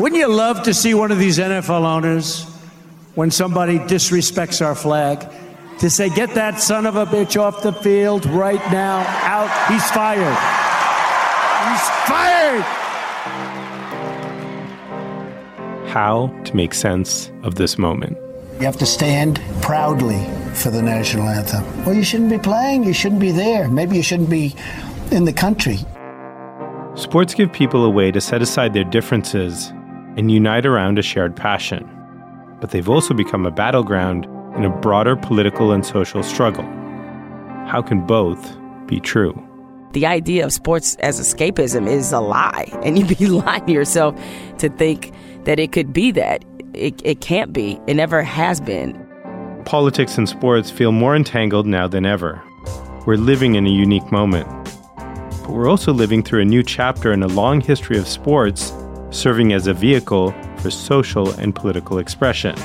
Wouldn't you love to see one of these NFL owners, when somebody disrespects our flag, to say, get that son of a bitch off the field right now, out, he's fired. He's fired! How to make sense of this moment. You have to stand proudly for the national anthem. Well, you shouldn't be playing, you shouldn't be there. Maybe you shouldn't be in the country. Sports give people a way to set aside their differences and unite around a shared passion. But they've also become a battleground in a broader political and social struggle. How can both be true? The idea of sports as escapism is a lie, and you'd be lying to yourself to think that it could be that. It, it can't be. It never has been. Politics and sports feel more entangled now than ever. We're living in a unique moment. But we're also living through a new chapter in a long history of sports serving as a vehicle for social and political expression.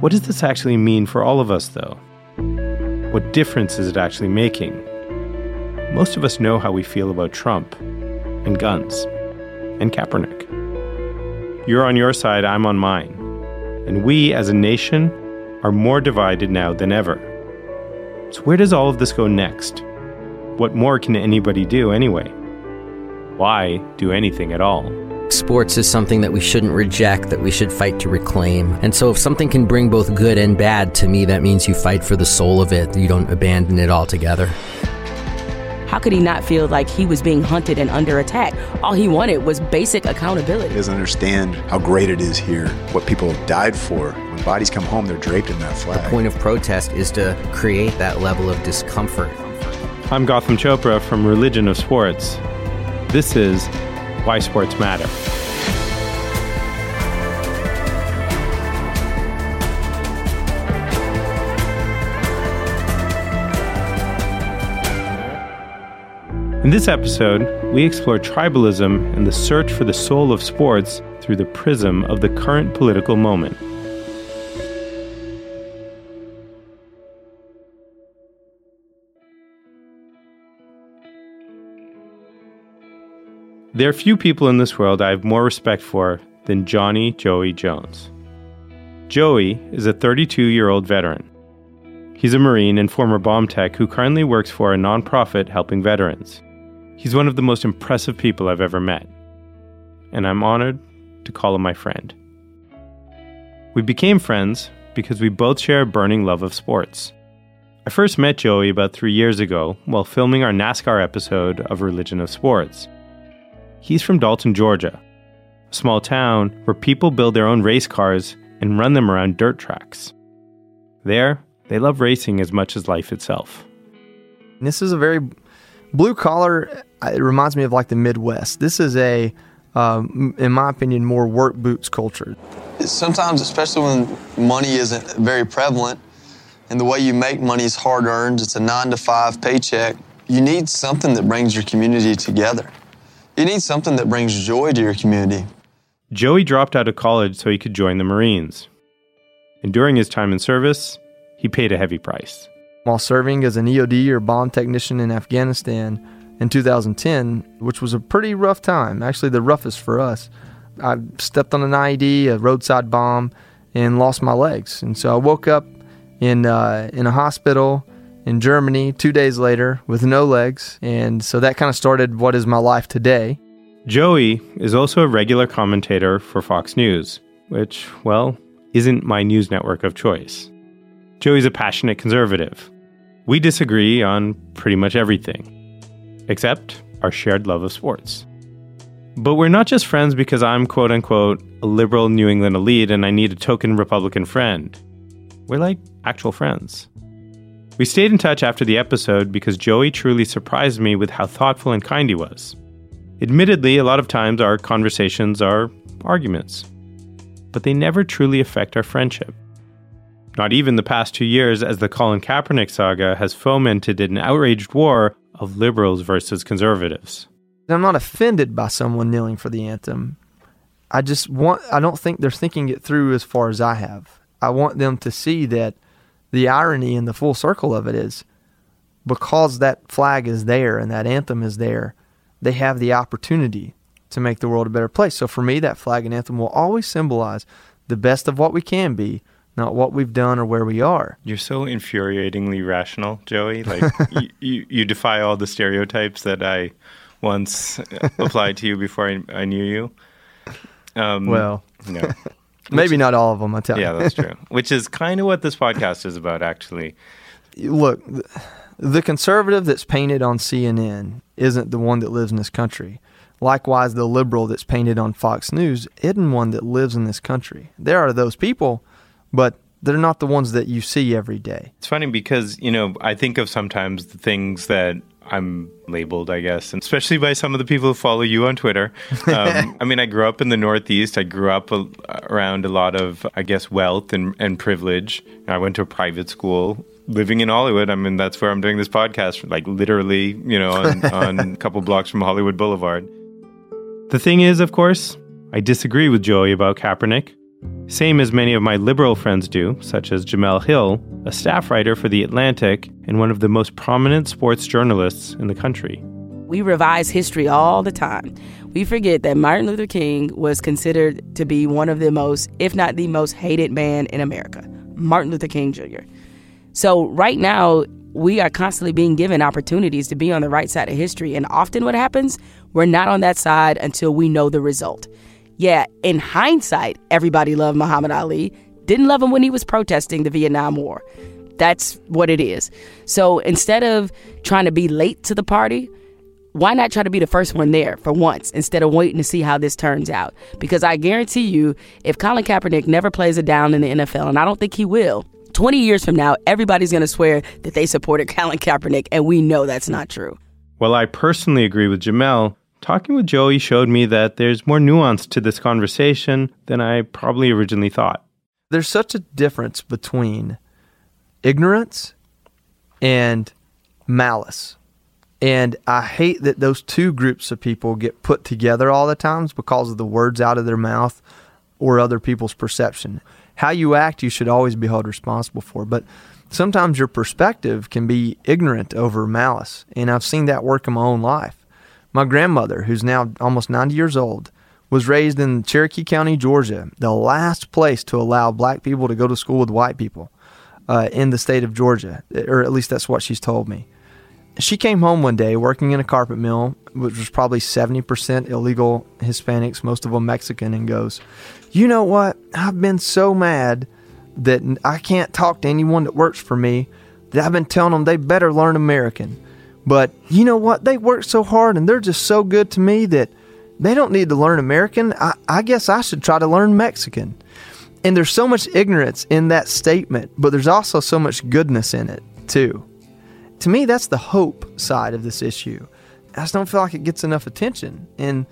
What does this actually mean for all of us, though? What difference is it actually making? Most of us know how we feel about Trump and guns and Kaepernick. You're on your side, I'm on mine. And we as a nation are more divided now than ever. So, where does all of this go next? What more can anybody do anyway? Why do anything at all? Sports is something that we shouldn't reject, that we should fight to reclaim. And so, if something can bring both good and bad, to me, that means you fight for the soul of it, you don't abandon it altogether. How could he not feel like he was being hunted and under attack? All he wanted was basic accountability. He doesn't understand how great it is here, what people have died for. When bodies come home, they're draped in that flag. The point of protest is to create that level of discomfort. I'm Gotham Chopra from Religion of Sports. This is Why Sports Matter. In this episode, we explore tribalism and the search for the soul of sports through the prism of the current political moment. There are few people in this world I have more respect for than Johnny Joey Jones. Joey is a 32 year old veteran. He's a Marine and former bomb tech who currently works for a nonprofit helping veterans. He's one of the most impressive people I've ever met, and I'm honored to call him my friend. We became friends because we both share a burning love of sports. I first met Joey about three years ago while filming our NASCAR episode of Religion of Sports. He's from Dalton, Georgia, a small town where people build their own race cars and run them around dirt tracks. There, they love racing as much as life itself. This is a very blue collar. It reminds me of like the Midwest. This is a, um, in my opinion, more work boots culture. Sometimes, especially when money isn't very prevalent and the way you make money is hard earned, it's a nine to five paycheck, you need something that brings your community together. You need something that brings joy to your community. Joey dropped out of college so he could join the Marines. And during his time in service, he paid a heavy price. While serving as an EOD or bomb technician in Afghanistan in 2010, which was a pretty rough time, actually the roughest for us, I stepped on an IED, a roadside bomb, and lost my legs. And so I woke up in uh, in a hospital in Germany two days later with no legs. And so that kind of started what is my life today. Joey is also a regular commentator for Fox News, which, well, isn't my news network of choice. Joey's a passionate conservative. We disagree on pretty much everything, except our shared love of sports. But we're not just friends because I'm quote unquote a liberal New England elite and I need a token Republican friend. We're like actual friends. We stayed in touch after the episode because Joey truly surprised me with how thoughtful and kind he was. Admittedly, a lot of times our conversations are arguments, but they never truly affect our friendship. Not even the past two years, as the Colin Kaepernick saga has fomented an outraged war of liberals versus conservatives. I'm not offended by someone kneeling for the anthem. I just want, I don't think they're thinking it through as far as I have. I want them to see that the irony and the full circle of it is because that flag is there and that anthem is there, they have the opportunity to make the world a better place. So for me, that flag and anthem will always symbolize the best of what we can be, not what we've done or where we are. You're so infuriatingly rational, Joey. Like you, you, you defy all the stereotypes that I once applied to you before I, I knew you. Um, Well, no. Maybe not all of them. I tell you. Yeah, that's true. Which is kind of what this podcast is about, actually. Look, the conservative that's painted on CNN isn't the one that lives in this country. Likewise, the liberal that's painted on Fox News isn't one that lives in this country. There are those people, but they're not the ones that you see every day. It's funny because, you know, I think of sometimes the things that I'm labeled, I guess, and especially by some of the people who follow you on Twitter. Um, I mean, I grew up in the Northeast. I grew up a, around a lot of, I guess, wealth and, and privilege. I went to a private school. Living in Hollywood, I mean, that's where I'm doing this podcast, like literally, you know, on, on a couple blocks from Hollywood Boulevard. The thing is, of course, I disagree with Joey about Kaepernick. Same as many of my liberal friends do, such as Jemele Hill, a staff writer for The Atlantic and one of the most prominent sports journalists in the country. We revise history all the time. We forget that Martin Luther King was considered to be one of the most, if not the most hated man in America, Martin Luther King Jr. So, right now, we are constantly being given opportunities to be on the right side of history. And often, what happens, we're not on that side until we know the result. Yeah, in hindsight, everybody loved Muhammad Ali, didn't love him when he was protesting the Vietnam War. That's what it is. So, instead of trying to be late to the party, why not try to be the first one there for once instead of waiting to see how this turns out? Because I guarantee you, if Colin Kaepernick never plays a down in the NFL, and I don't think he will, 20 years from now, everybody's going to swear that they supported Colin Kaepernick, and we know that's not true. Well, I personally agree with Jemele, talking with Joey showed me that there's more nuance to this conversation than I probably originally thought. There's such a difference between ignorance and malice. And I hate that those two groups of people get put together all the times because of the words out of their mouth or other people's perception. How you act, you should always be held responsible for. But sometimes your perspective can be ignorant over malice. And I've seen that work in my own life. My grandmother, who's now almost 90 years old, was raised in Cherokee County, Georgia, the last place to allow black people to go to school with white people uh, in the state of Georgia, or at least that's what she's told me. She came home one day working in a carpet mill, which was probably 70% illegal Hispanics, most of them Mexican, and goes, You know what? I've been so mad that I can't talk to anyone that works for me that I've been telling them they better learn American. But you know what? They work so hard and they're just so good to me that they don't need to learn American. I, I guess I should try to learn Mexican. And there's so much ignorance in that statement, but there's also so much goodness in it, too. To me, that's the hope side of this issue. I just don't feel like it gets enough attention. And,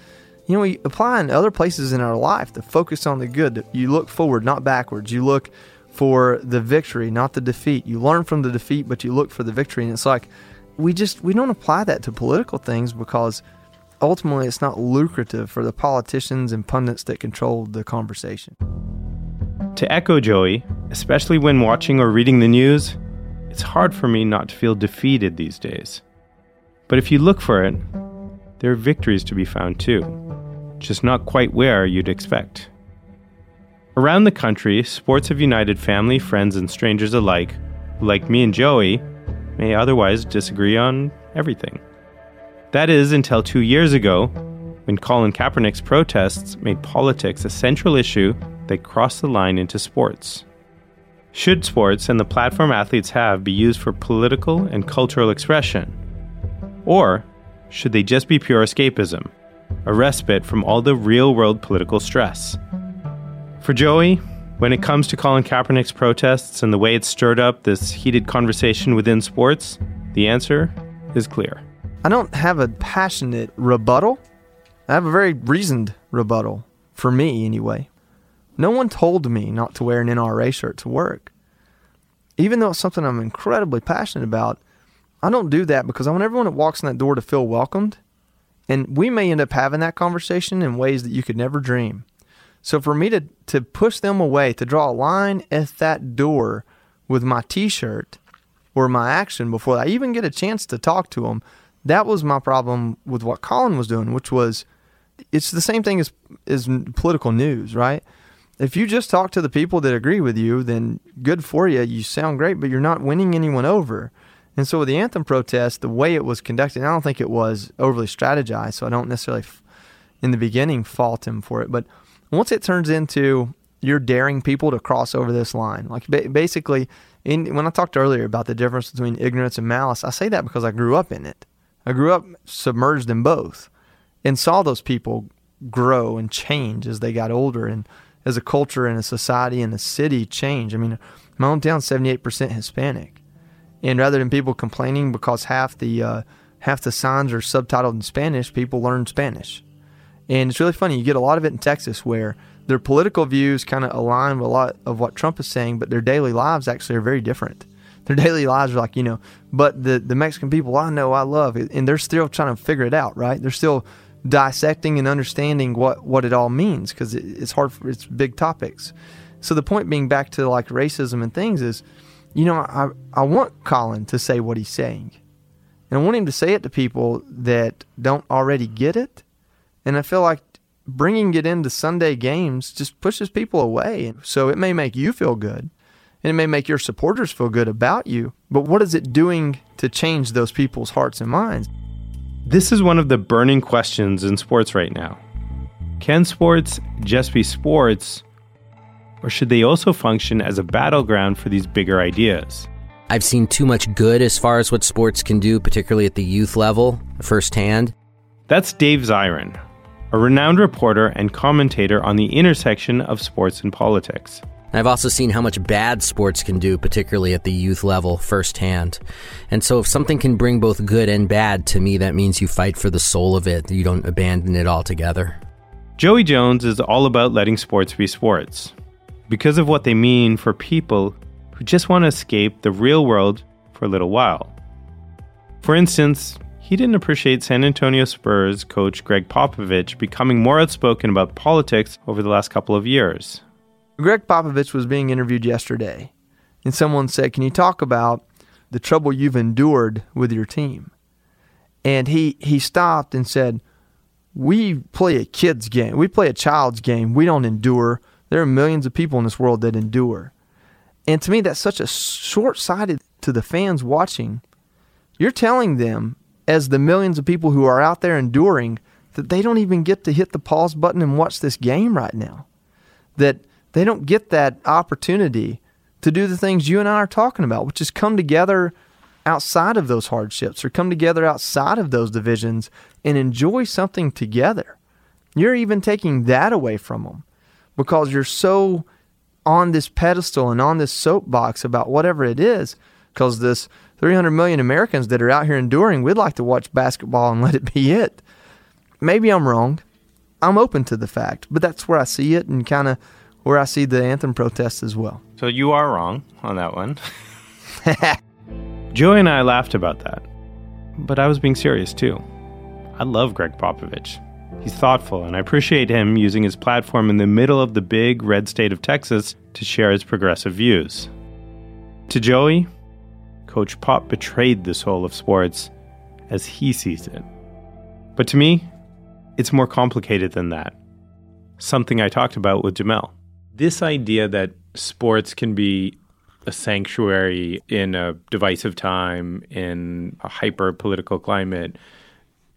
you know, we apply in other places in our life to focus on the good. You look forward, not backwards. You look for the victory, not the defeat. You learn from the defeat, but you look for the victory. And it's like, we just, we don't apply that to political things because ultimately it's not lucrative for the politicians and pundits that control the conversation. To echo Joey, especially when watching or reading the news, it's hard for me not to feel defeated these days. But if you look for it, there are victories to be found too, just not quite where you'd expect. Around the country, sports have united family, friends, and strangers alike, like me and Joey, may otherwise disagree on everything. That is until two years ago, when Colin Kaepernick's protests made politics a central issue that crossed the line into sports. Should sports and the platform athletes have be used for political and cultural expression? Or should they just be pure escapism, a respite from all the real world political stress? For Joey, when it comes to Colin Kaepernick's protests and the way it stirred up this heated conversation within sports, the answer is clear. I don't have a passionate rebuttal. I have a very reasoned rebuttal, for me anyway. No one told me not to wear an NRA shirt to work. Even though it's something I'm incredibly passionate about, I don't do that because I want everyone that walks in that door to feel welcomed. And we may end up having that conversation in ways that you could never dream. So for me to, to push them away, to draw a line at that door with my t shirt or my action before I even get a chance to talk to them, that was my problem with what Colin was doing, which was it's the same thing as as political news, right? If you just talk to the people that agree with you, then good for you. You sound great, but you're not winning anyone over. And so with the anthem protest, the way it was conducted, I don't think it was overly strategized. So I don't necessarily, in the beginning, fault him for it. But once it turns into you're daring people to cross over this line, like basically, in, when I talked earlier about the difference between ignorance and malice, I say that because I grew up in it. I grew up submerged in both and saw those people grow and change as they got older and as a culture and a society and a city change. I mean, my hometown 78% Hispanic. And rather than people complaining because half the uh, half the signs are subtitled in Spanish, people learn Spanish. And it's really funny. You get a lot of it in Texas where their political views kind of align with a lot of what Trump is saying, but their daily lives actually are very different their daily lives are like, you know, but the, the Mexican people I know, I love, and they're still trying to figure it out, right? They're still dissecting and understanding what, what it all means because it, it's hard, for, it's big topics. So the point being back to like racism and things is, you know, I, I want Colin to say what he's saying. And I want him to say it to people that don't already get it. And I feel like bringing it into Sunday games just pushes people away. So it may make you feel good and it may make your supporters feel good about you, but what is it doing to change those people's hearts and minds? This is one of the burning questions in sports right now. Can sports just be sports, or should they also function as a battleground for these bigger ideas? I've seen too much good as far as what sports can do, particularly at the youth level, firsthand. That's Dave Zirin, a renowned reporter and commentator on the intersection of sports and politics. I've also seen how much bad sports can do, particularly at the youth level, firsthand. And so, if something can bring both good and bad, to me, that means you fight for the soul of it, you don't abandon it altogether. Joey Jones is all about letting sports be sports because of what they mean for people who just want to escape the real world for a little while. For instance, he didn't appreciate San Antonio Spurs coach Gregg Popovich becoming more outspoken about politics over the last couple of years. Gregg Popovich was being interviewed yesterday, and someone said, Can you talk about the trouble you've endured with your team? And he, he stopped and said, We play a kid's game. We play a child's game. We don't endure. There are millions of people in this world that endure. And to me, that's such a short sighted to the fans watching. You're telling them, as the millions of people who are out there enduring, that they don't even get to hit the pause button and watch this game right now. That they don't get that opportunity to do the things you and I are talking about, which is come together outside of those hardships or come together outside of those divisions and enjoy something together. You're even taking that away from them because you're so on this pedestal and on this soapbox about whatever it is because this 300 million Americans that are out here enduring, we'd like to watch basketball and let it be it. Maybe I'm wrong. I'm open to the fact, but that's where I see it and kind of where I see the anthem protests as well. So you are wrong on that one. Joey and I laughed about that, but I was being serious too. I love Gregg Popovich. He's thoughtful, and I appreciate him using his platform in the middle of the big red state of Texas to share his progressive views. To Joey, Coach Pop betrayed the soul of sports as he sees it. But to me, it's more complicated than that. Something I talked about with Jemele this idea that sports can be a sanctuary in a divisive time, in a hyper political climate,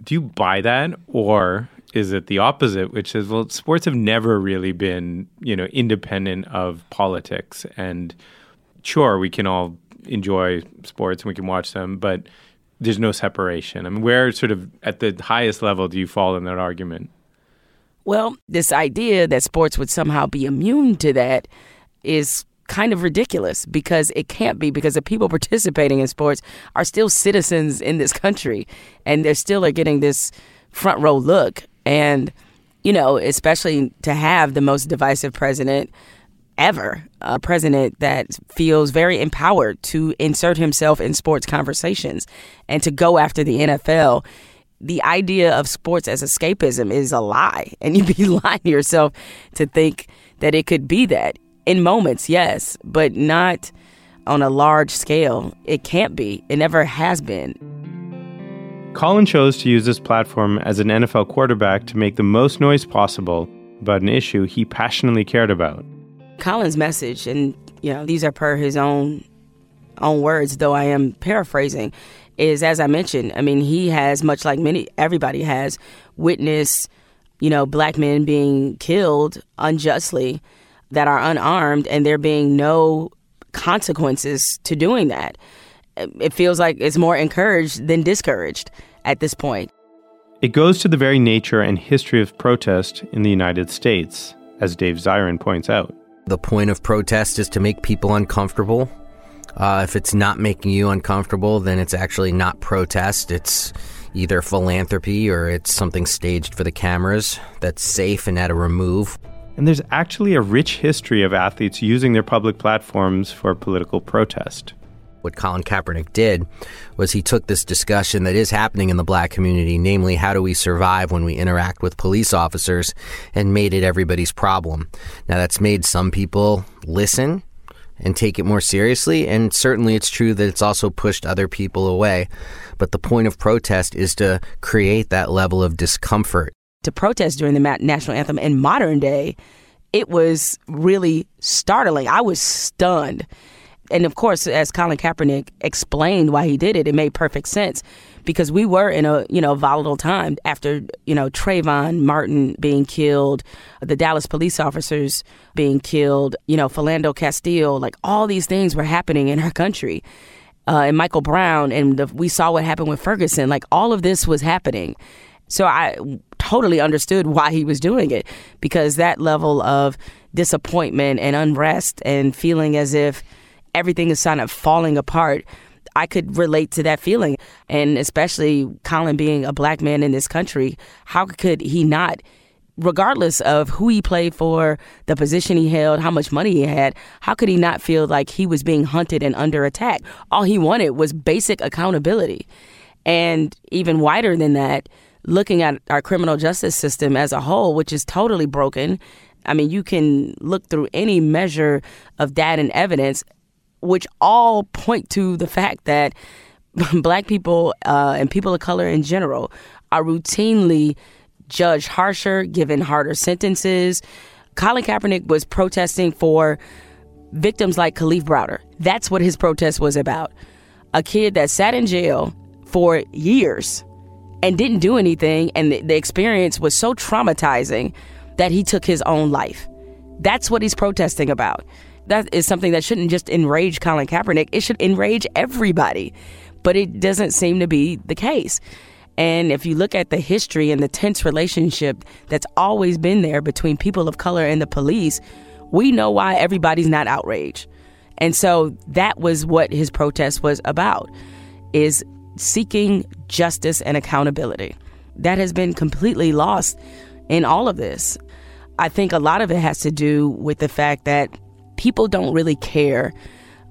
do you buy that? Or is it the opposite, which is, well, sports have never really been, you know, independent of politics. And sure, we can all enjoy sports and we can watch them, but there's no separation. I mean, where sort of at the highest level do you fall in that argument? Well, this idea that sports would somehow be immune to that is kind of ridiculous because it can't be because the people participating in sports are still citizens in this country and they're still are getting this front row look and you know especially to have the most divisive president ever a president that feels very empowered to insert himself in sports conversations and to go after the NFL the idea of sports as escapism is a lie. And you'd be lying to yourself to think that it could be that. In moments, yes, but not on a large scale. It can't be. It never has been. Colin chose to use this platform as an NFL quarterback to make the most noise possible about an issue he passionately cared about. Colin's message, and you know, these are per his own own words, though I am paraphrasing, is as I mentioned, I mean, he has much like many everybody has witnessed, you know, black men being killed unjustly that are unarmed and there being no consequences to doing that. It feels like it's more encouraged than discouraged at this point. It goes to the very nature and history of protest in the United States, as Dave Zirin points out. The point of protest is to make people uncomfortable. Uh, if it's not making you uncomfortable, then it's actually not protest. It's either philanthropy or it's something staged for the cameras that's safe and at a remove. And there's actually a rich history of athletes using their public platforms for political protest. What Colin Kaepernick did was he took this discussion that is happening in the black community, namely, how do we survive when we interact with police officers, and made it everybody's problem. Now, that's made some people listen and take it more seriously, and certainly it's true that it's also pushed other people away. But the point of protest is to create that level of discomfort to protest during the national anthem in modern day, it was really startling. I was stunned. And of course, as Colin Kaepernick explained why he did it, it made perfect sense because we were in a you know volatile time after you know Trayvon Martin being killed, the Dallas police officers being killed, you know Philando Castile, like all these things were happening in our country, uh, and Michael Brown, and the, we saw what happened with Ferguson. Like all of this was happening, so I totally understood why he was doing it because that level of disappointment and unrest and feeling as if everything is kind of falling apart. I could relate to that feeling. And especially Colin being a black man in this country, how could he not? Regardless of who he played for, the position he held, how much money he had, how could he not feel like he was being hunted and under attack? All he wanted was basic accountability. And even wider than that, looking at our criminal justice system as a whole, which is totally broken. I mean, you can look through any measure of data and evidence, which all point to the fact that black people uh, and people of color in general are routinely judged harsher, given harder sentences. Colin Kaepernick was protesting for victims like Kalief Browder. That's what his protest was about. A kid that sat in jail for years and didn't do anything. And the, the experience was so traumatizing that he took his own life. That's what he's protesting about. That is something that shouldn't just enrage Colin Kaepernick, it should enrage everybody. But it doesn't seem to be the case. And if you look at the history and the tense relationship that's always been there between people of color and the police, we know why everybody's not outraged. And so that was what his protest was about is seeking justice and accountability. That has been completely lost in all of this. I think a lot of it has to do with the fact that people don't really care.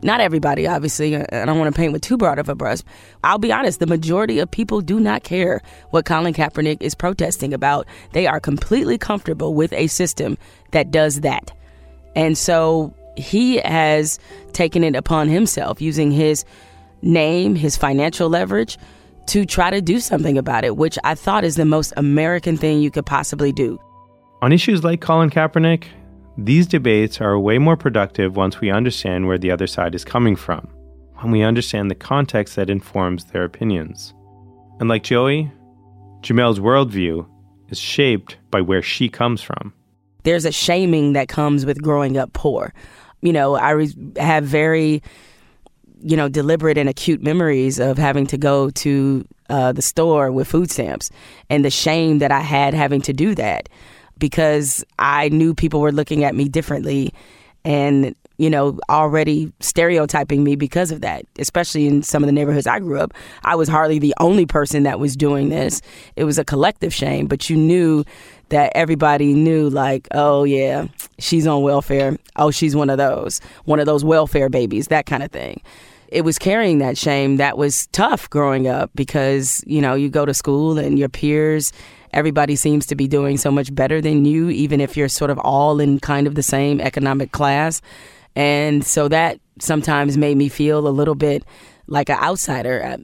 Not everybody, obviously. I don't want to paint with too broad of a brush. I'll be honest, the majority of people do not care what Colin Kaepernick is protesting about. They are completely comfortable with a system that does that. And so he has taken it upon himself using his name, his financial leverage, to try to do something about it, which I thought is the most American thing you could possibly do. On issues like Colin Kaepernick, these debates are way more productive once we understand where the other side is coming from, when we understand the context that informs their opinions. And like Joey, Jemele's worldview is shaped by where she comes from. There's a shaming that comes with growing up poor. You know, I have very you know, deliberate and acute memories of having to go to uh, the store with food stamps and the shame that I had having to do that because I knew people were looking at me differently and, you know, already stereotyping me because of that, especially in some of the neighborhoods I grew up. I was hardly the only person that was doing this. It was a collective shame, but you knew that everybody knew, like, oh, yeah, she's on welfare. Oh, she's one of those, one of those welfare babies, that kind of thing it was carrying that shame that was tough growing up because, you know, you go to school and your peers, everybody seems to be doing so much better than you, even if you're sort of all in kind of the same economic class. And so that sometimes made me feel a little bit like an outsider.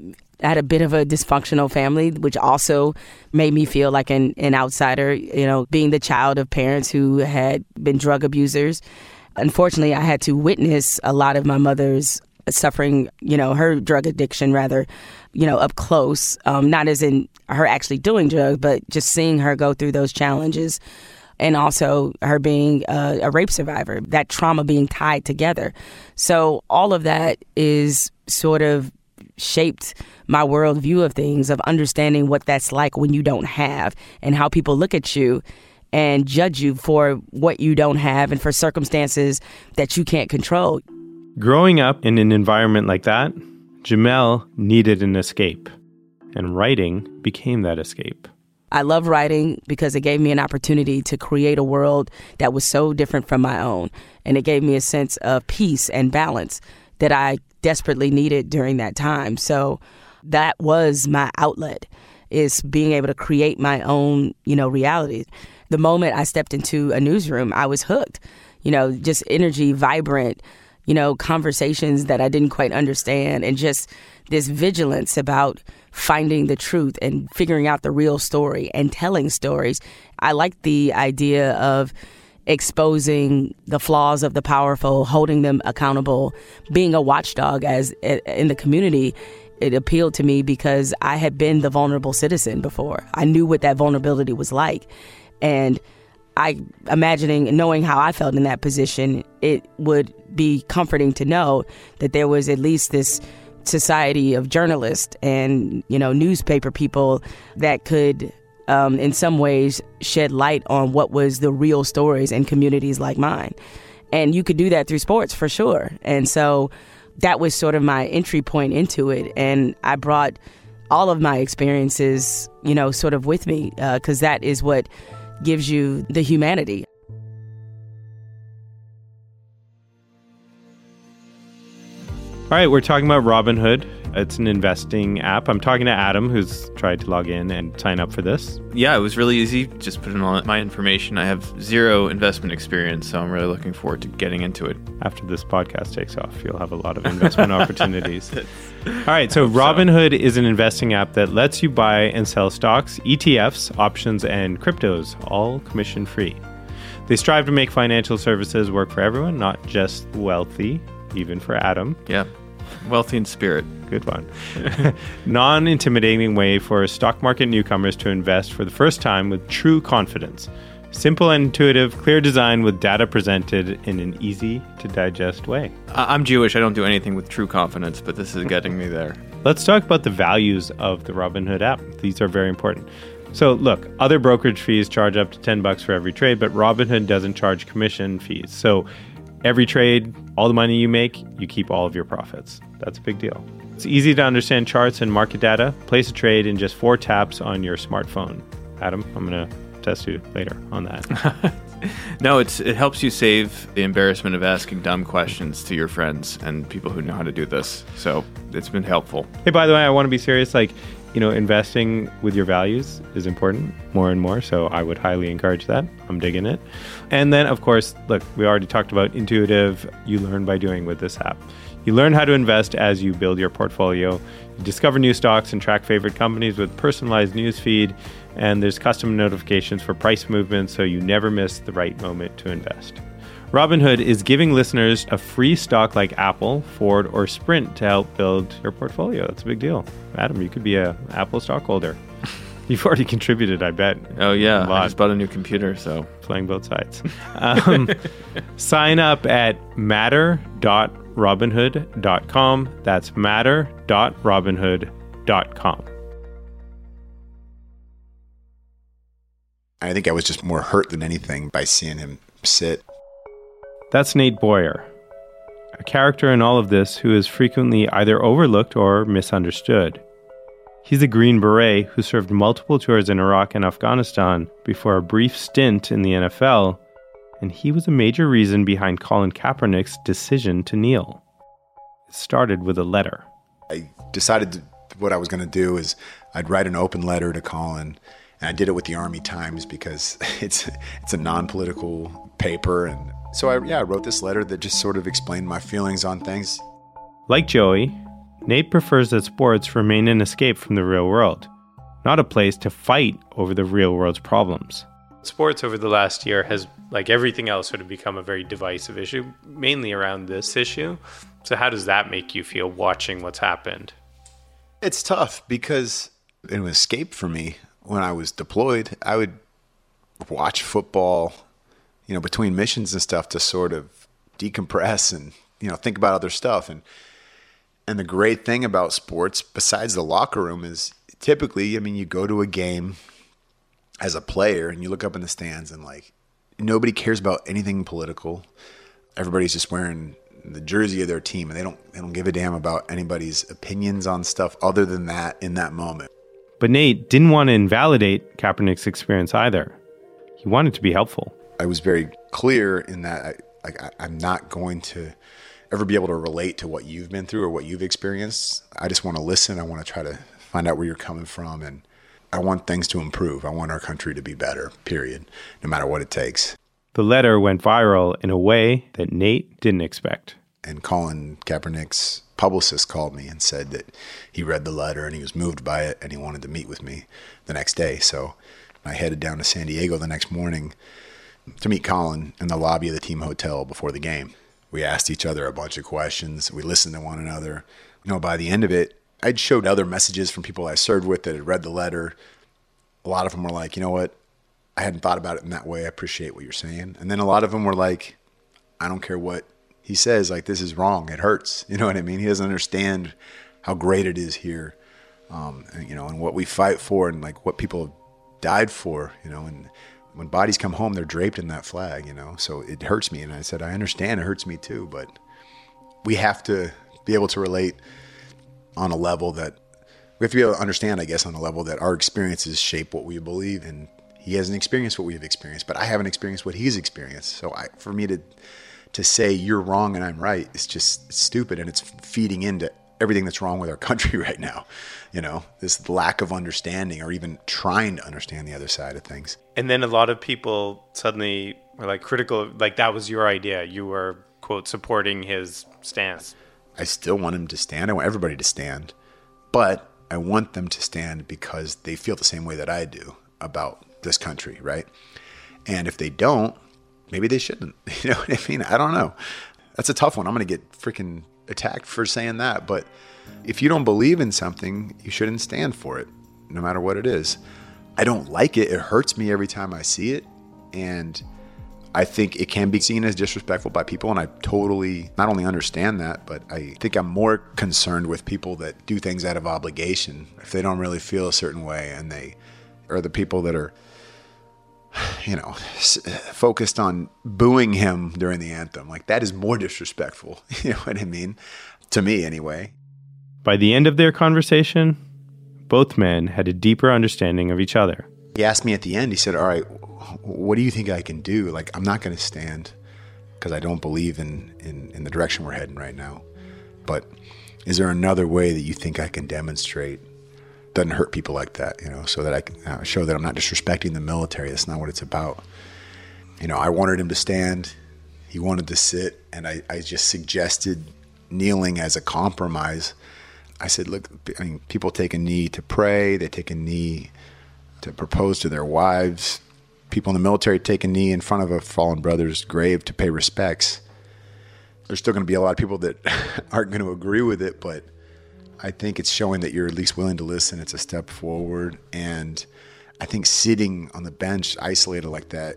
I had a bit of a dysfunctional family, which also made me feel like an, an outsider, you know, being the child of parents who had been drug abusers. Unfortunately, I had to witness a lot of my mother's suffering, you know, her drug addiction rather, you know, up close, um, not as in her actually doing drugs, but just seeing her go through those challenges and also her being a, a, rape survivor, that trauma being tied together. So all of that is sort of shaped my worldview of things, of understanding what that's like when you don't have, and how people look at you and judge you for what you don't have and for circumstances that you can't control. Growing up in an environment like that, Jemele needed an escape, and writing became that escape. I love writing because it gave me an opportunity to create a world that was so different from my own. And it gave me a sense of peace and balance that I desperately needed during that time. So that was my outlet is being able to create my own, you know, reality. The moment I stepped into a newsroom, I was hooked. You know, just energy, vibrant, you know, conversations that I didn't quite understand and just this vigilance about finding the truth and figuring out the real story and telling stories. I like the idea of exposing the flaws of the powerful, holding them accountable, being a watchdog as in the community. It appealed to me because I had been the vulnerable citizen before. I knew what that vulnerability was like. And I imagining knowing how I felt in that position, it would be comforting to know that there was at least this society of journalists and you know newspaper people that could um, in some ways shed light on what was the real stories in communities like mine. And you could do that through sports for sure. And so that was sort of my entry point into it. And i brought all of my experiences you know sort of with me because uh, that is what gives you the humanity All right, we're talking about Robinhood. It's an investing app. I'm talking to Adam, who's tried to log in and sign up for this. Yeah, it was really easy. Just put in all my information. I have zero investment experience, so I'm really looking forward to getting into it. After this podcast takes off, you'll have a lot of investment opportunities. All right, so Robinhood so. is an investing app that lets you buy and sell stocks, ETFs, options, and cryptos, all commission free. They strive to make financial services work for everyone, not just wealthy even for Adam. Yeah. Wealthy in spirit. Good one. Non intimidating way for stock market newcomers to invest for the first time with true confidence. Simple and intuitive, clear design with data presented in an easy to digest way. I'm Jewish. I don't do anything with true confidence, but this is getting me there. Let's talk about the values of the Robinhood app. These are very important. So, look, other brokerage fees charge up to 10 bucks for every trade, but Robinhood doesn't charge commission fees. So, Every trade, all the money you make, you keep all of your profits. That's a big deal. It's easy to understand charts and market data. Place a trade in just four taps on your smartphone. Adam, I'm going to test you later on that. no, it's it helps you save the embarrassment of asking dumb questions to your friends and people who know how to do this. So it's been helpful. Hey, by the way, I want to be serious. Like, you know, investing with your values is important more and more. So I would highly encourage that. I'm digging it. And then, of course, look, we already talked about intuitive, you learn by doing with this app. You learn how to invest as you build your portfolio. You discover new stocks and track favorite companies with personalized news feed. And there's custom notifications for price movements so you never miss the right moment to invest. Robinhood is giving listeners a free stock like Apple, Ford, or Sprint to help build your portfolio. That's a big deal. Adam, you could be a Apple stockholder. You've already contributed, I bet. Oh yeah, I just bought a new computer, so playing both sides. Um, sign up at matter.robinhood.com. That's matter.robinhood.com. I think I was just more hurt than anything by seeing him sit. That's Nate Boyer, a character in all of this who is frequently either overlooked or misunderstood. He's a Green Beret who served multiple tours in Iraq and Afghanistan before a brief stint in the NFL, and he was a major reason behind Colin Kaepernick's decision to kneel. It started with a letter. I decided what I was going to do is I'd write an open letter to Colin, and I did it with the Army Times because it's it's a non-political paper, and so I yeah I wrote this letter that just sort of explained my feelings on things. Like Joey, Nate prefers that sports remain an escape from the real world, not a place to fight over the real world's problems. Sports over the last year has, like everything else, sort of become a very divisive issue, mainly around this issue. So, how does that make you feel watching what's happened? It's tough because it was escape for me when I was deployed. I would watch football, you know, between missions and stuff to sort of decompress and you know think about other stuff. And and the great thing about sports, besides the locker room, is typically, I mean, you go to a game as a player and you look up in the stands and like nobody cares about anything political. Everybody's just wearing the jersey of their team and they don't they don't give a damn about anybody's opinions on stuff other than that in that moment. But Nate didn't want to invalidate Kaepernick's experience either. He wanted to be helpful. I was very clear in that I, I, I'm not going to ever be able to relate to what you've been through or what you've experienced. I just want to listen. I want to try to find out where you're coming from and I want things to improve. I want our country to be better, period, no matter what it takes. The letter went viral in a way that Nate didn't expect. And Colin Kaepernick's publicist called me and said that he read the letter and he was moved by it and he wanted to meet with me the next day. So I headed down to San Diego the next morning to meet Colin in the lobby of the team hotel before the game. We asked each other a bunch of questions. We listened to one another. You know, by the end of it, I'd showed other messages from people I served with that had read the letter. A lot of them were like, you know what? I hadn't thought about it in that way. I appreciate what you're saying. And then a lot of them were like, I don't care what he says, like, this is wrong. It hurts. You know what I mean? He doesn't understand how great it is here, um, and, you know, and what we fight for and like what people have died for, you know, and when bodies come home, they're draped in that flag, you know. So it hurts me. And I said, I understand it hurts me too, but we have to be able to relate on a level that we have to be able to understand, I guess, on a level that our experiences shape what we believe. And he hasn't experienced what we've experienced, but I haven't experienced what he's experienced. So I, for me to to say you're wrong and I'm right, it's just stupid, and it's feeding into everything that's wrong with our country right now. You know, this lack of understanding or even trying to understand the other side of things. And then a lot of people suddenly were like critical, like that was your idea. You were, quote, supporting his stance. I still want him to stand. I want everybody to stand. But I want them to stand because they feel the same way that I do about this country, right? And if they don't, maybe they shouldn't. You know what I mean? I don't know. That's a tough one. I'm going to get freaking attacked for saying that. But if you don't believe in something, you shouldn't stand for it, no matter what it is. I don't like it. It hurts me every time I see it. And I think it can be seen as disrespectful by people. And I totally not only understand that, but I think I'm more concerned with people that do things out of obligation. If they don't really feel a certain way and they are the people that are, you know, focused on booing him during the anthem. Like that is more disrespectful. You know what I mean? To me, anyway. By the end of their conversation, both men had a deeper understanding of each other. He asked me at the end, he said, All right, what do you think I can do? Like, I'm not going to stand because I don't believe in, in, in the direction we're heading right now. But is there another way that you think I can demonstrate doesn't hurt people like that, you know, so that I can uh, show that I'm not disrespecting the military. That's not what it's about. You know, I wanted him to stand. He wanted to sit, and I, I just suggested kneeling as a compromise. I said, look, I mean, people take a knee to pray. They take a knee to propose to their wives. People in the military take a knee in front of a fallen brother's grave to pay respects. There's still going to be a lot of people that aren't going to agree with it, but I think it's showing that you're at least willing to listen. It's a step forward. And I think sitting on the bench isolated like that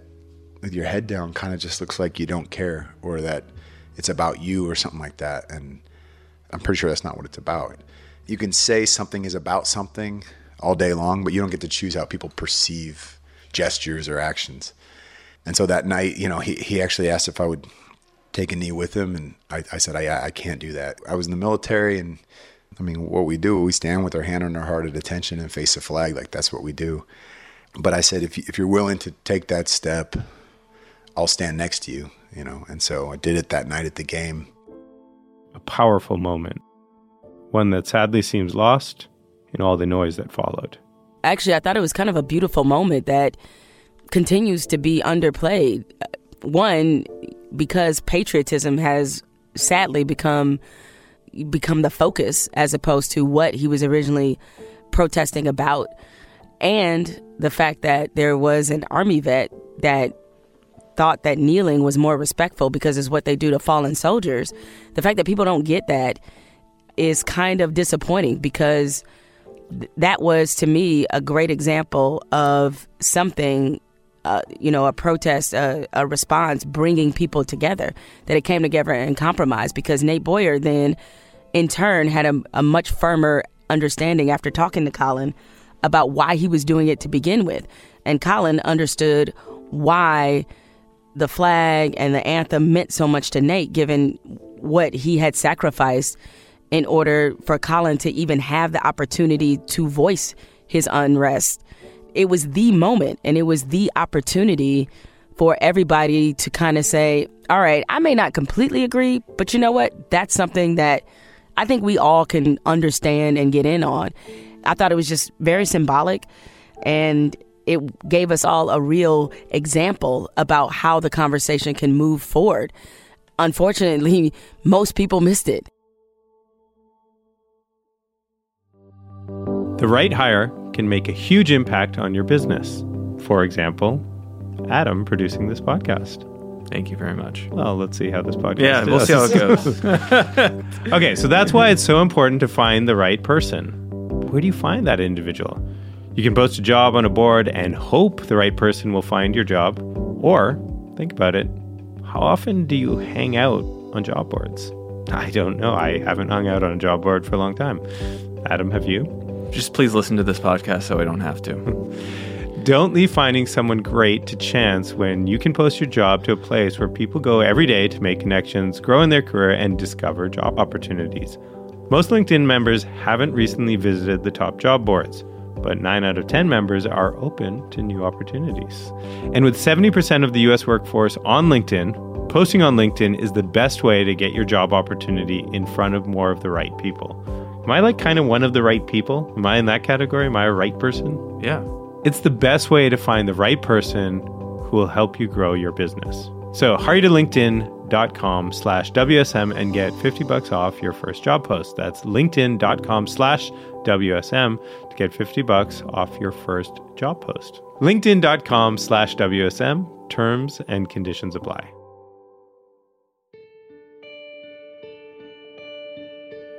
with your head down kind of just looks like you don't care or that it's about you or something like that. And I'm pretty sure that's not what it's about. You can say something is about something all day long, but you don't get to choose how people perceive gestures or actions. And so that night, you know, he, he actually asked if I would take a knee with him. And I, I said, I, I can't do that. I was in the military and I mean, what we do, we stand with our hand on our heart at attention and face the flag. Like that's what we do. But I said, if, you, if you're willing to take that step, I'll stand next to you, you know. And so I did it that night at the game. A powerful moment, one that sadly seems lost in all the noise that followed. Actually, I thought it was kind of a beautiful moment that continues to be underplayed. Uh, one, because patriotism has sadly become become the focus as opposed to what he was originally protesting about. And the fact that there was an army vet that thought that kneeling was more respectful because it's what they do to fallen soldiers. The fact that people don't get that is kind of disappointing because th- that was to me a great example of something uh, you know, a protest, uh, a response, bringing people together, that it came together and compromised because Nate Boyer then, in turn, had a, a much firmer understanding after talking to Colin about why he was doing it to begin with. And Colin understood why the flag and the anthem meant so much to Nate, given what he had sacrificed in order for Colin to even have the opportunity to voice his unrest it was the moment and it was the opportunity for everybody to kind of say, all right, I may not completely agree, but you know what? That's something that I think we all can understand and get in on. I thought it was just very symbolic and it gave us all a real example about how the conversation can move forward. Unfortunately, most people missed it. The right hire can make a huge impact on your business. For example, Adam producing this podcast. Thank you very much. Well, let's see how this podcast Yeah, we'll see how it goes. okay, so that's why it's so important to find the right person. Where do you find that individual? You can post a job on a board and hope the right person will find your job. Or, think about it, how often do you hang out on job boards? I don't know. I haven't hung out on a job board for a long time. Adam, have you? Just please listen to this podcast so I don't have to. Don't leave finding someone great to chance when you can post your job to a place where people go every day to make connections, grow in their career, and discover job opportunities. Most LinkedIn members haven't recently visited the top job boards, but 9 out of 10 members are open to new opportunities. And with 70% of the US workforce on LinkedIn, posting on LinkedIn is the best way to get your job opportunity in front of more of the right people. Am I like kind of one of the right people? Am I in that category? Am I a right person? Yeah. It's the best way to find the right person who will help you grow your business. So hurry to linkedin.com slash WSM and get 50 bucks off your first job post. That's linkedin.com slash WSM to get 50 bucks off your first job post. LinkedIn.com slash WSM. Terms and conditions apply.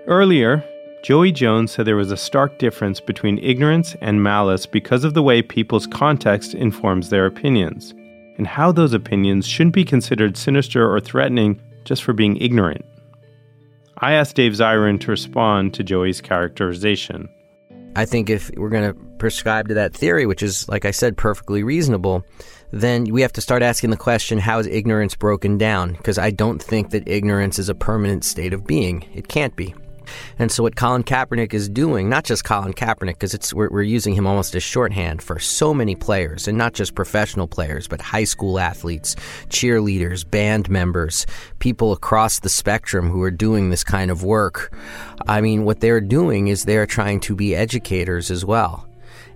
Earlier, Joey Jones said there was a stark difference between ignorance and malice because of the way people's context informs their opinions, and how those opinions shouldn't be considered sinister or threatening just for being ignorant. I asked Dave Zirin to respond to Joey's characterization. I think if we're going to prescribe to that theory, which is, like I said, perfectly reasonable, then we have to start asking the question how is ignorance broken down? Because I don't think that ignorance is a permanent state of being. It can't be. And so what Colin Kaepernick is doing, not just Colin Kaepernick, because we're, we're using him almost as shorthand for so many players, and not just professional players, but high school athletes, cheerleaders, band members, people across the spectrum who are doing this kind of work. I mean, what they're doing is they're trying to be educators as well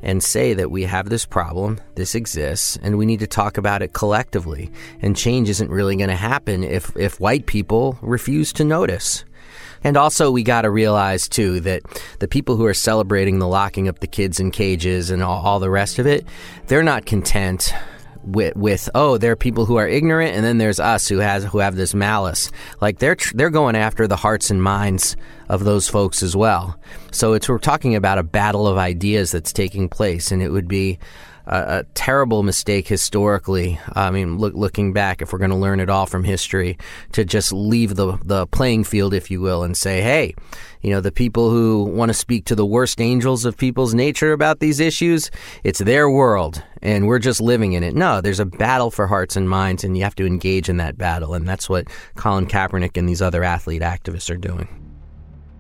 and say that we have this problem, this exists, and we need to talk about it collectively. And change isn't really going to happen if, if white people refuse to notice. And also, we got to realize, too, that the people who are celebrating the locking up the kids in cages and all, all the rest of it, they're not content with, with oh there are people who are ignorant and then there's us who has who have this malice. Like they're tr- they're going after the hearts and minds of those folks as well. So it's we're talking about a battle of ideas that's taking place and it would be a, a terrible mistake historically. I mean, look, looking back, if we're going to learn it all from history, to just leave the the playing field, if you will, and say, hey, you know, the people who want to speak to the worst angels of people's nature about these issues, it's their world, and we're just living in it. No, there's a battle for hearts and minds, and you have to engage in that battle, and that's what Colin Kaepernick and these other athlete activists are doing.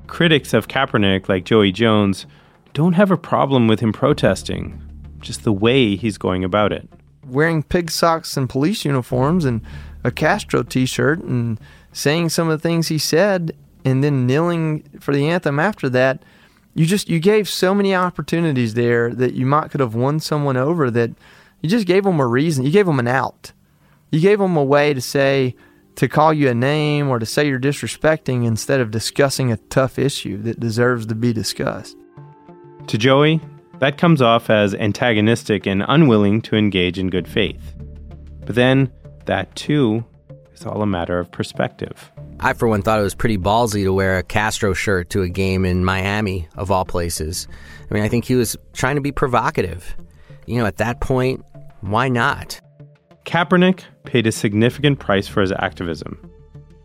Critics of Kaepernick, like Joey Jones, don't have a problem with him protesting just the way he's going about it. Wearing pig socks and police uniforms and a Castro t shirt and saying some of the things he said and then kneeling for the anthem after that. You just you gave so many opportunities there that you might could have won someone over that you just gave them a reason. You gave them an out. You gave them a way to say, to call you a name or to say you're disrespecting instead of discussing a tough issue that deserves to be discussed. To Joey, that comes off as antagonistic and unwilling to engage in good faith. But then, that too is all a matter of perspective. I, for one, thought it was pretty ballsy to wear a Castro shirt to a game in Miami, of all places. I mean, I think he was trying to be provocative. You know, at that point, why not? Kaepernick paid a significant price for his activism.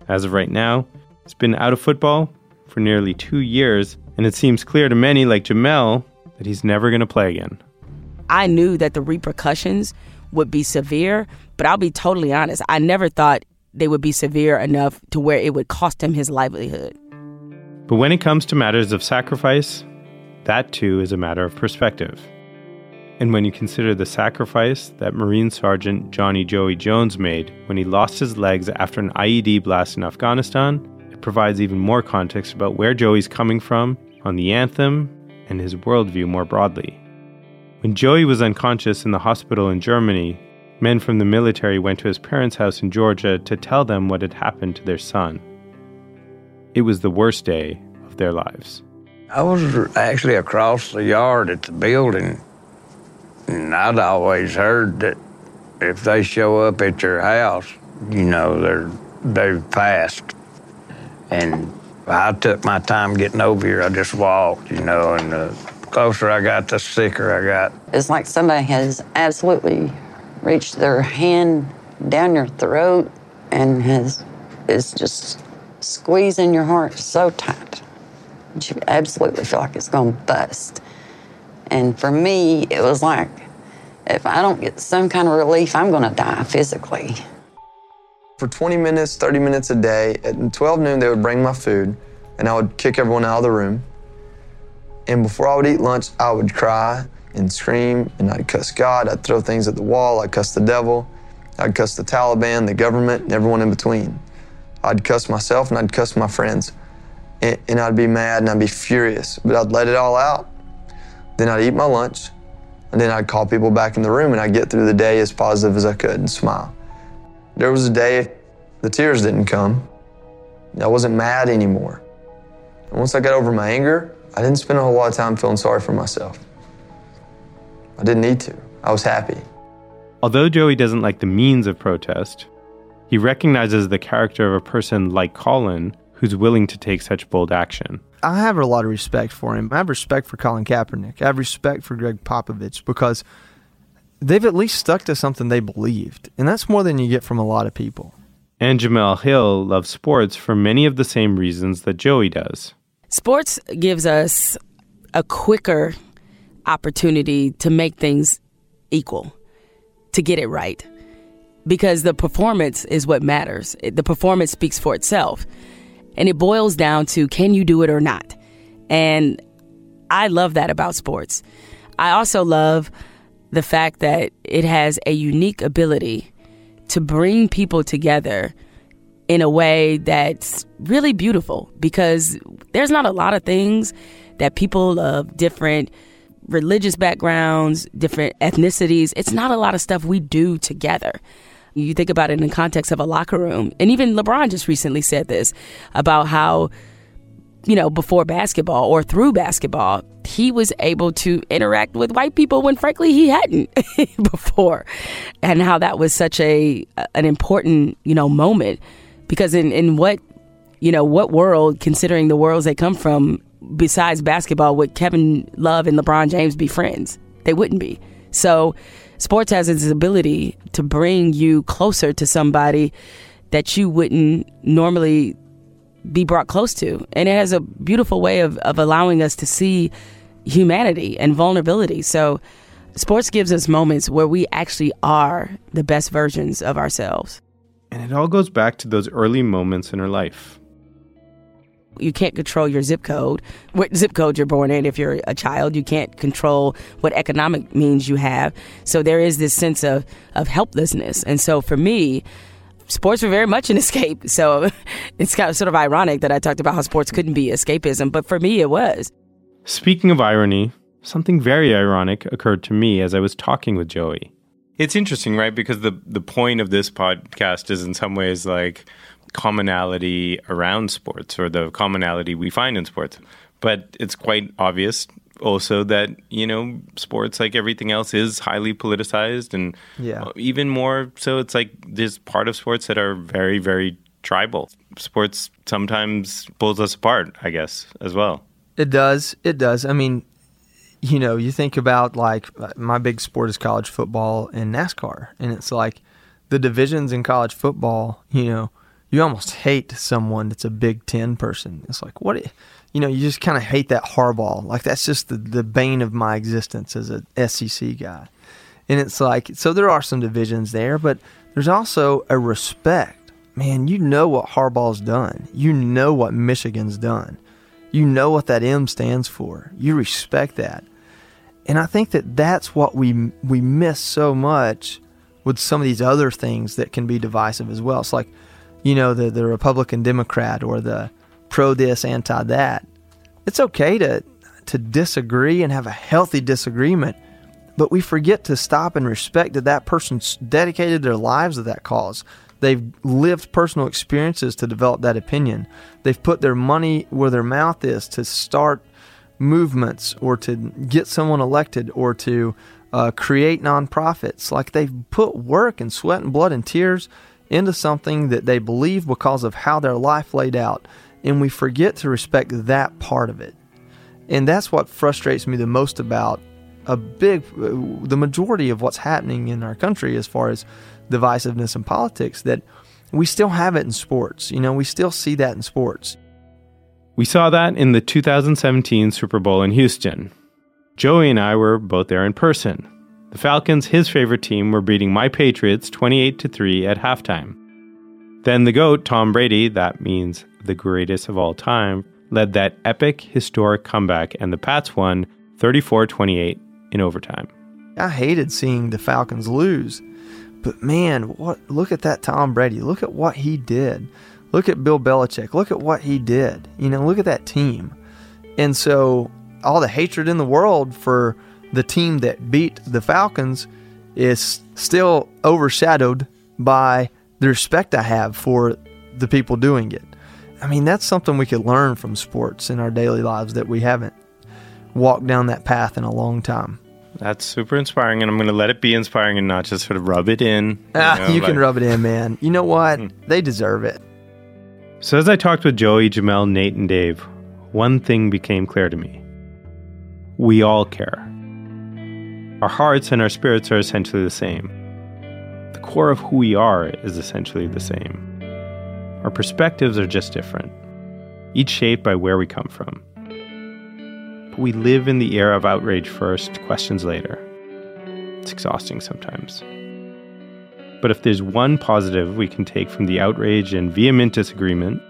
As of right now, he's been out of football for nearly two years, and it seems clear to many, like Jemele, that he's never going to play again. I knew that the repercussions would be severe, but I'll be totally honest. I never thought they would be severe enough to where it would cost him his livelihood. But when it comes to matters of sacrifice, that too is a matter of perspective. And when you consider the sacrifice that Marine Sergeant Johnny Joey Jones made when he lost his legs after an IED blast in Afghanistan, it provides even more context about where Joey's coming from on the anthem and his worldview more broadly. When Joey was unconscious in the hospital in Germany, men from the military went to his parents' house in Georgia to tell them what had happened to their son. It was the worst day of their lives. I was actually across the yard at the building and I'd always heard that if they show up at your house, you know, they're they've passed. And I took my time getting over here. I just walked, you know, and the closer I got, the sicker I got. It's like somebody has absolutely reached their hand down your throat and has is just squeezing your heart so tight. You absolutely feel like it's going to bust. And for me, it was like, if I don't get some kind of relief, I'm going to die physically. For 20 minutes, 30 minutes a day, at 12 noon, they would bring my food, and I would kick everyone out of the room. And before I would eat lunch, I would cry and scream, and I'd cuss God. I'd throw things at the wall. I'd cuss the devil. I'd cuss the Taliban, the government, and everyone in between. I'd cuss myself, and I'd cuss my friends. And, and I'd be mad, and I'd be furious, but I'd let it all out. Then I'd eat my lunch, and then I'd call people back in the room, and I'd get through the day as positive as I could and smile. There was a day the tears didn't come. I wasn't mad anymore. And once I got over my anger, I didn't spend a whole lot of time feeling sorry for myself. I didn't need to. I was happy. Although Joey doesn't like the means of protest, he recognizes the character of a person like Colin who's willing to take such bold action. I have a lot of respect for him. I have respect for Colin Kaepernick. I have respect for Gregg Popovich because they've at least stuck to something they believed. And that's more than you get from a lot of people. And Jemele Hill loves sports for many of the same reasons that Joey does. Sports gives us a quicker opportunity to make things equal, to get it right. Because the performance is what matters. The performance speaks for itself. And it boils down to can you do it or not? And I love that about sports. I also love the fact that it has a unique ability to bring people together in a way that's really beautiful because there's not a lot of things that people of different religious backgrounds, different ethnicities, it's not a lot of stuff we do together. You think about it in the context of a locker room. And even LeBron just recently said this about how, you know, before basketball or through basketball, he was able to interact with white people when frankly he hadn't before. And how that was such a an important, you know, moment. Because in, in what you know, what world, considering the worlds they come from, besides basketball, would Kevin Love and LeBron James be friends? They wouldn't be. So sports has its ability to bring you closer to somebody that you wouldn't normally be brought close to. And it has a beautiful way of, of allowing us to see humanity and vulnerability. So sports gives us moments where we actually are the best versions of ourselves. And it all goes back to those early moments in her life. You can't control your zip code, what zip code you're born in if you're a child. You can't control what economic means you have. So there is this sense of, of helplessness. And so for me, sports were very much an escape. So it's kind of sort of ironic that I talked about how sports couldn't be escapism, but for me it was. Speaking of irony, something very ironic occurred to me as I was talking with Joey. It's interesting, right? Because the the point of this podcast is in some ways like commonality around sports or the commonality we find in sports. But it's quite obvious also that, you know, sports like everything else is highly politicized and Yeah. even more so it's like there's part of sports that are very very tribal. Sports sometimes pulls us apart, I guess, as well. It does. It does. I mean, you know, you think about like my big sport is college football and NASCAR, and it's like the divisions in college football. You know, you almost hate someone that's a Big Ten person. It's like what, you know, you just kind of hate that Harbaugh. Like that's just the the bane of my existence as a SEC guy. And it's like so there are some divisions there, but there's also a respect. Man, you know what Harbaugh's done. You know what Michigan's done. You know what that M stands for. You respect that. And I think that that's what we we miss so much with some of these other things that can be divisive as well. It's like, you know, the the Republican Democrat or the pro this anti that. It's okay to to disagree and have a healthy disagreement, but we forget to stop and respect that that person's dedicated their lives to that cause. They've lived personal experiences to develop that opinion. They've put their money where their mouth is to start movements or to get someone elected or to uh, create nonprofits. Like they've put work and sweat and blood and tears into something that they believe because of how their life laid out. And we forget to respect that part of it. And that's what frustrates me the most about a big, the majority of what's happening in our country as far as divisiveness in politics, that we still have it in sports. You know, we still see that in sports. We saw that in the 2017 Super Bowl in Houston. Joey and I were both there in person. The Falcons, his favorite team, were beating my Patriots 28 to 3 at halftime. Then the GOAT, Tom Brady, that means the greatest of all time, led that epic historic comeback and the Pats won 34-28 in overtime. I hated seeing the Falcons lose. But man, what look at that Tom Brady. Look at what he did. Look at Bill Belichick. Look at what he did. You know, look at that team. And so all the hatred in the world for the team that beat the Falcons is still overshadowed by the respect I have for the people doing it. I mean, that's something we could learn from sports in our daily lives that we haven't walked down that path in a long time. That's super inspiring, and I'm going to let it be inspiring and not just sort of rub it in. Ah, know, you can rub it in, man. You know what? They deserve it. So, as I talked with Joey, Jemele, Nate, and Dave, one thing became clear to me. We all care. Our hearts and our spirits are essentially the same. The core of who we are is essentially the same. Our perspectives are just different, each shaped by where we come from. But we live in the era of outrage first, questions later. It's exhausting sometimes. But if there's one positive we can take from the outrage and vehement disagreement,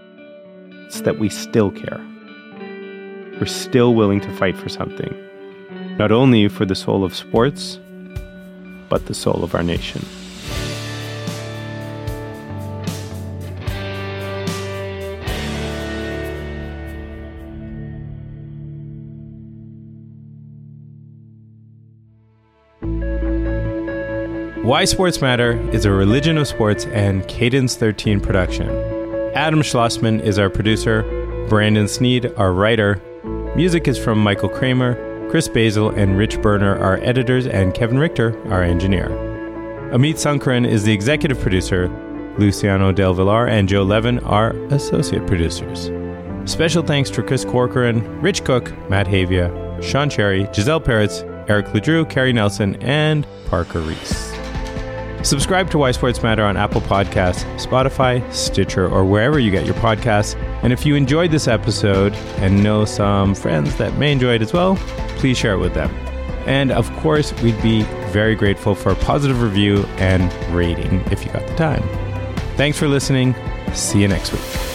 it's that we still care. We're still willing to fight for something, not only for the soul of sports, but the soul of our nation. Why Sports Matter is a Religion of Sports and Cadence 13 production. Adam Schlossman is our producer, Brandon Sneed, our writer. Music is from Michael Kramer, Chris Basil, and Rich Berner, our editors, and Kevin Richter, our engineer. Amit Sankaran is the executive producer, Luciano Del Villar and Joe Levin are associate producers. Special thanks to Chris Corcoran, Rich Cook, Matt Havia, Sean Cherry, Giselle Peretz, Eric Ledrew, Carrie Nelson, and Parker Reese. Subscribe to Why Sports Matter on Apple Podcasts, Spotify, Stitcher, or wherever you get your podcasts. And if you enjoyed this episode and know some friends that may enjoy it as well, please share it with them. And of course, we'd be very grateful for a positive review and rating if you got the time. Thanks for listening. See you next week.